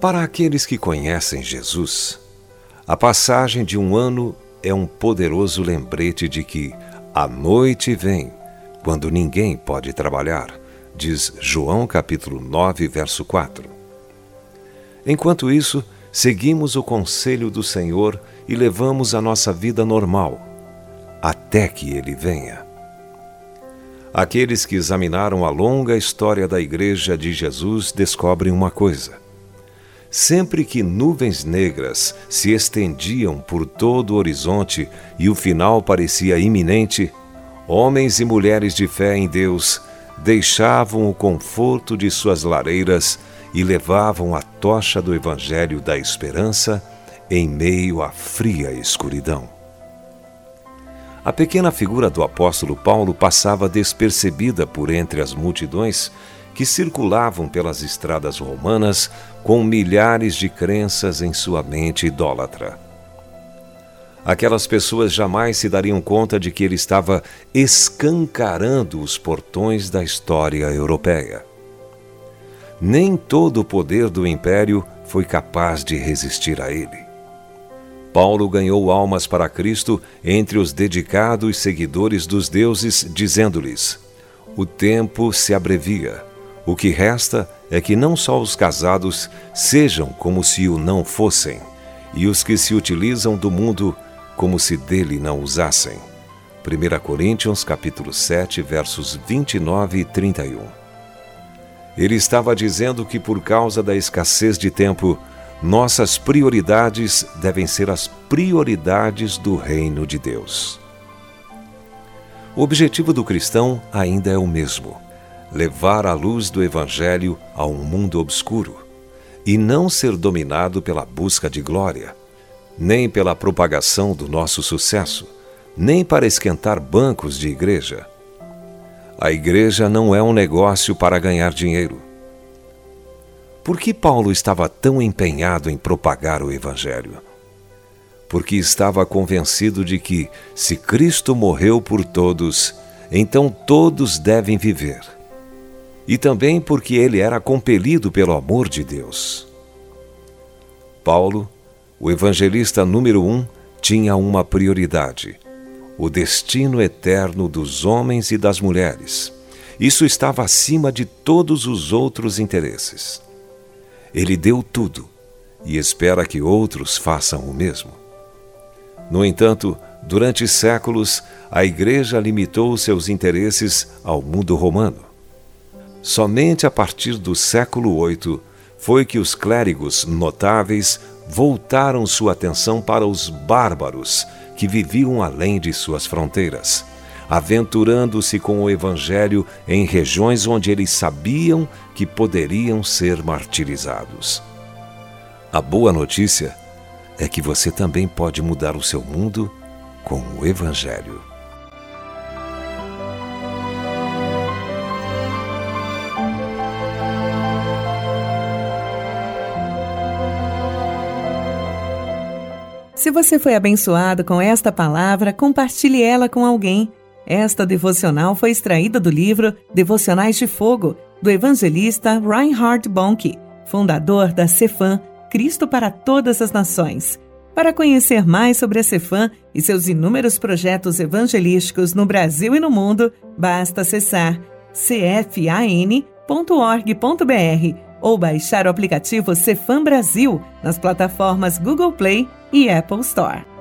Para aqueles que conhecem Jesus, a passagem de um ano é um poderoso lembrete de que a noite vem quando ninguém pode trabalhar, diz João capítulo 9, verso 4. Enquanto isso, seguimos o conselho do Senhor e levamos a nossa vida normal, até que ele venha. Aqueles que examinaram a longa história da Igreja de Jesus descobrem uma coisa. Sempre que nuvens negras se estendiam por todo o horizonte e o final parecia iminente, homens e mulheres de fé em Deus deixavam o conforto de suas lareiras e levavam a tocha do Evangelho da Esperança em meio à fria escuridão. A pequena figura do apóstolo Paulo passava despercebida por entre as multidões que circulavam pelas estradas romanas com milhares de crenças em sua mente idólatra. Aquelas pessoas jamais se dariam conta de que ele estava escancarando os portões da história europeia. Nem todo o poder do império foi capaz de resistir a ele. Paulo ganhou almas para Cristo entre os dedicados seguidores dos deuses, dizendo-lhes: O tempo se abrevia. O que resta é que não só os casados sejam como se o não fossem, e os que se utilizam do mundo como se dele não usassem. 1 Coríntios capítulo 7, versos 29 e 31. Ele estava dizendo que por causa da escassez de tempo, nossas prioridades devem ser as prioridades do reino de Deus. O objetivo do cristão ainda é o mesmo: levar a luz do Evangelho a um mundo obscuro e não ser dominado pela busca de glória, nem pela propagação do nosso sucesso, nem para esquentar bancos de igreja. A igreja não é um negócio para ganhar dinheiro. Por que Paulo estava tão empenhado em propagar o Evangelho? Porque estava convencido de que, se Cristo morreu por todos, então todos devem viver. E também porque ele era compelido pelo amor de Deus. Paulo, o evangelista número um, tinha uma prioridade: o destino eterno dos homens e das mulheres. Isso estava acima de todos os outros interesses. Ele deu tudo e espera que outros façam o mesmo. No entanto, durante séculos, a Igreja limitou seus interesses ao mundo romano. Somente a partir do século VIII foi que os clérigos notáveis voltaram sua atenção para os bárbaros que viviam além de suas fronteiras aventurando-se com o Evangelho em regiões onde eles sabiam que poderiam ser martirizados. A boa notícia é que você também pode mudar o seu mundo com o Evangelho. Se você foi abençoado com esta palavra, compartilhe ela com alguém. Esta devocional foi extraída do livro Devocionais de Fogo, do evangelista Reinhard Bonk, fundador da Cefam, Cristo para Todas as Nações. Para conhecer mais sobre a Cefam e seus inúmeros projetos evangelísticos no Brasil e no mundo, basta acessar cfan.org.br ou baixar o aplicativo Cefam Brasil nas plataformas Google Play e Apple Store.